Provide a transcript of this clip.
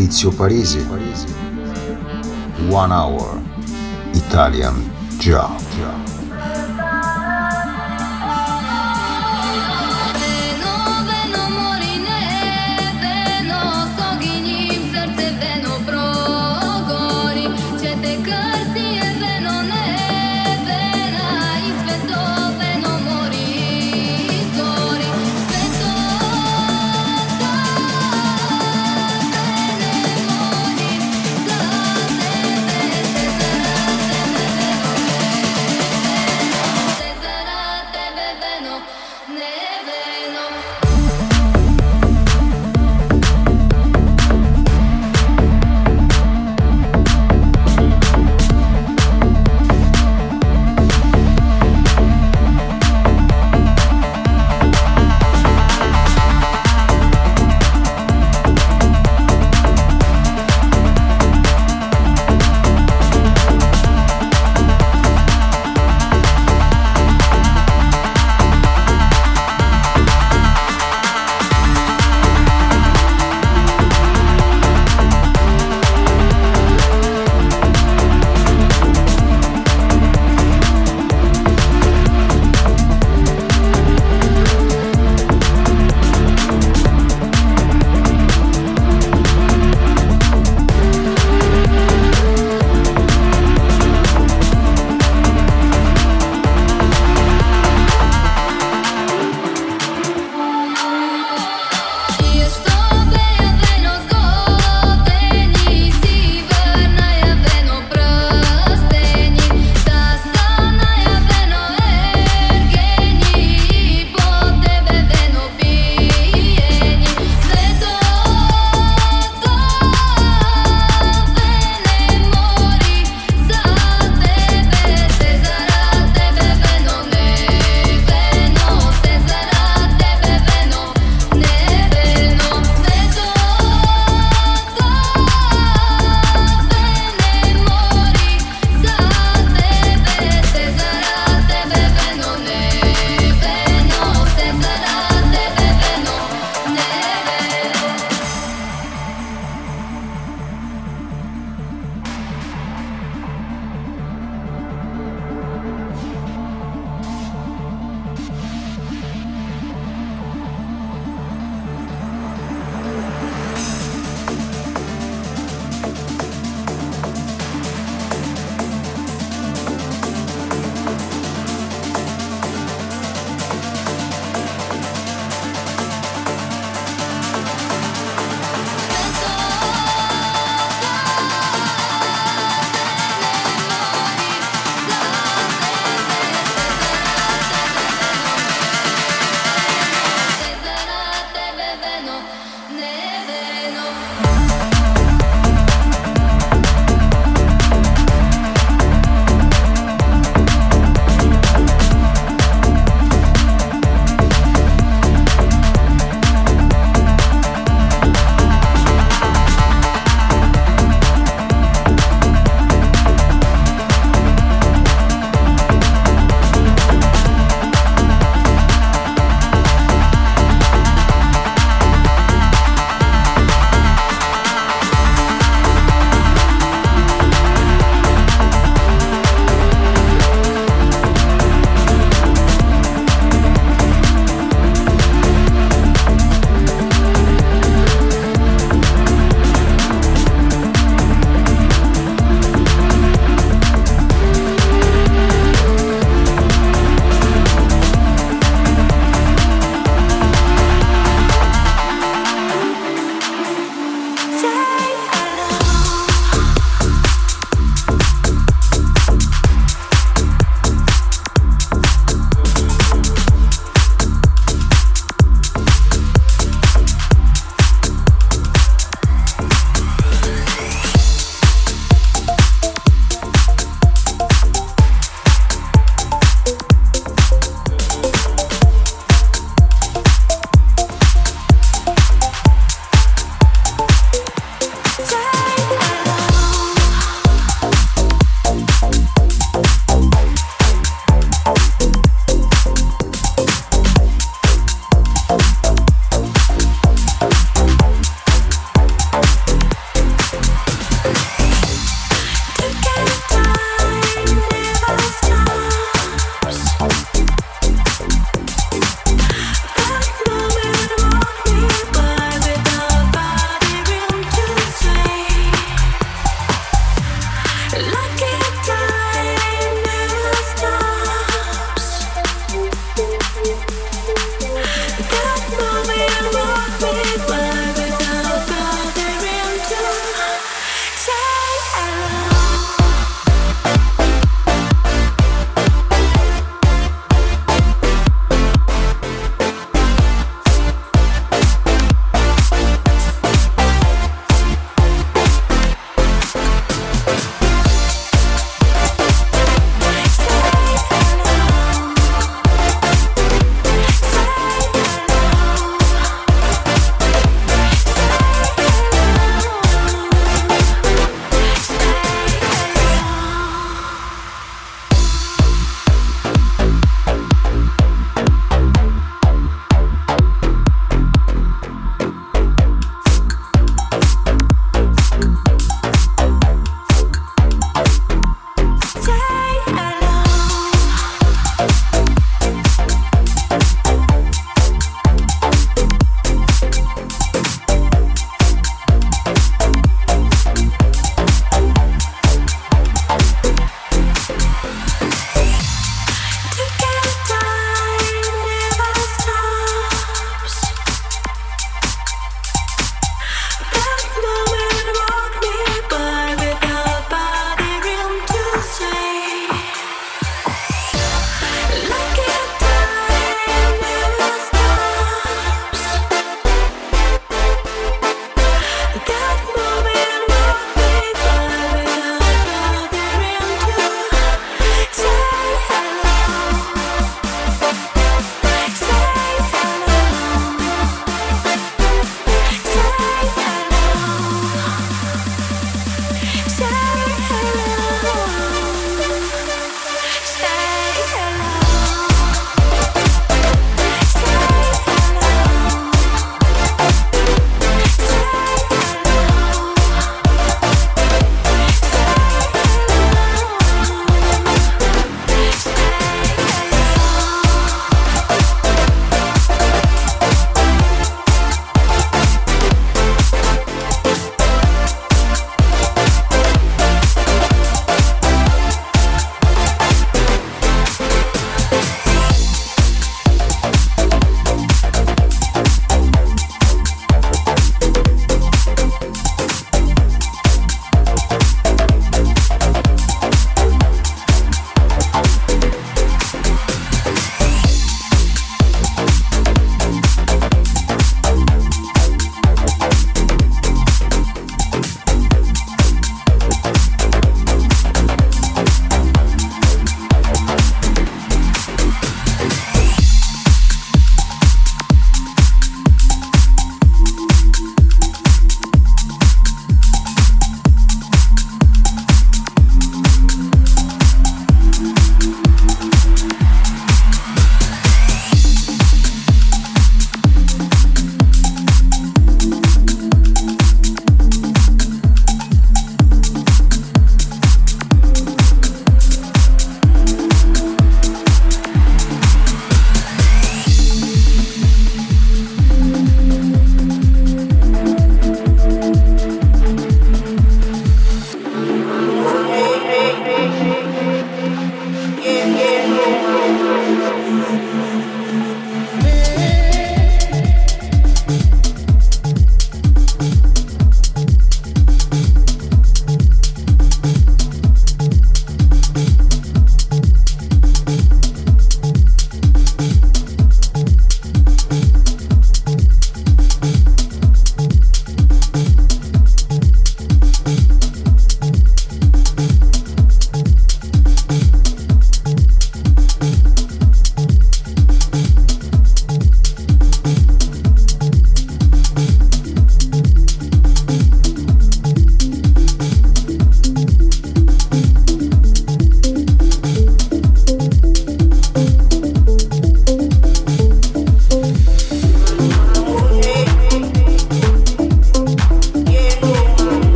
Fabrizio Parisi. One Hour Italian Job.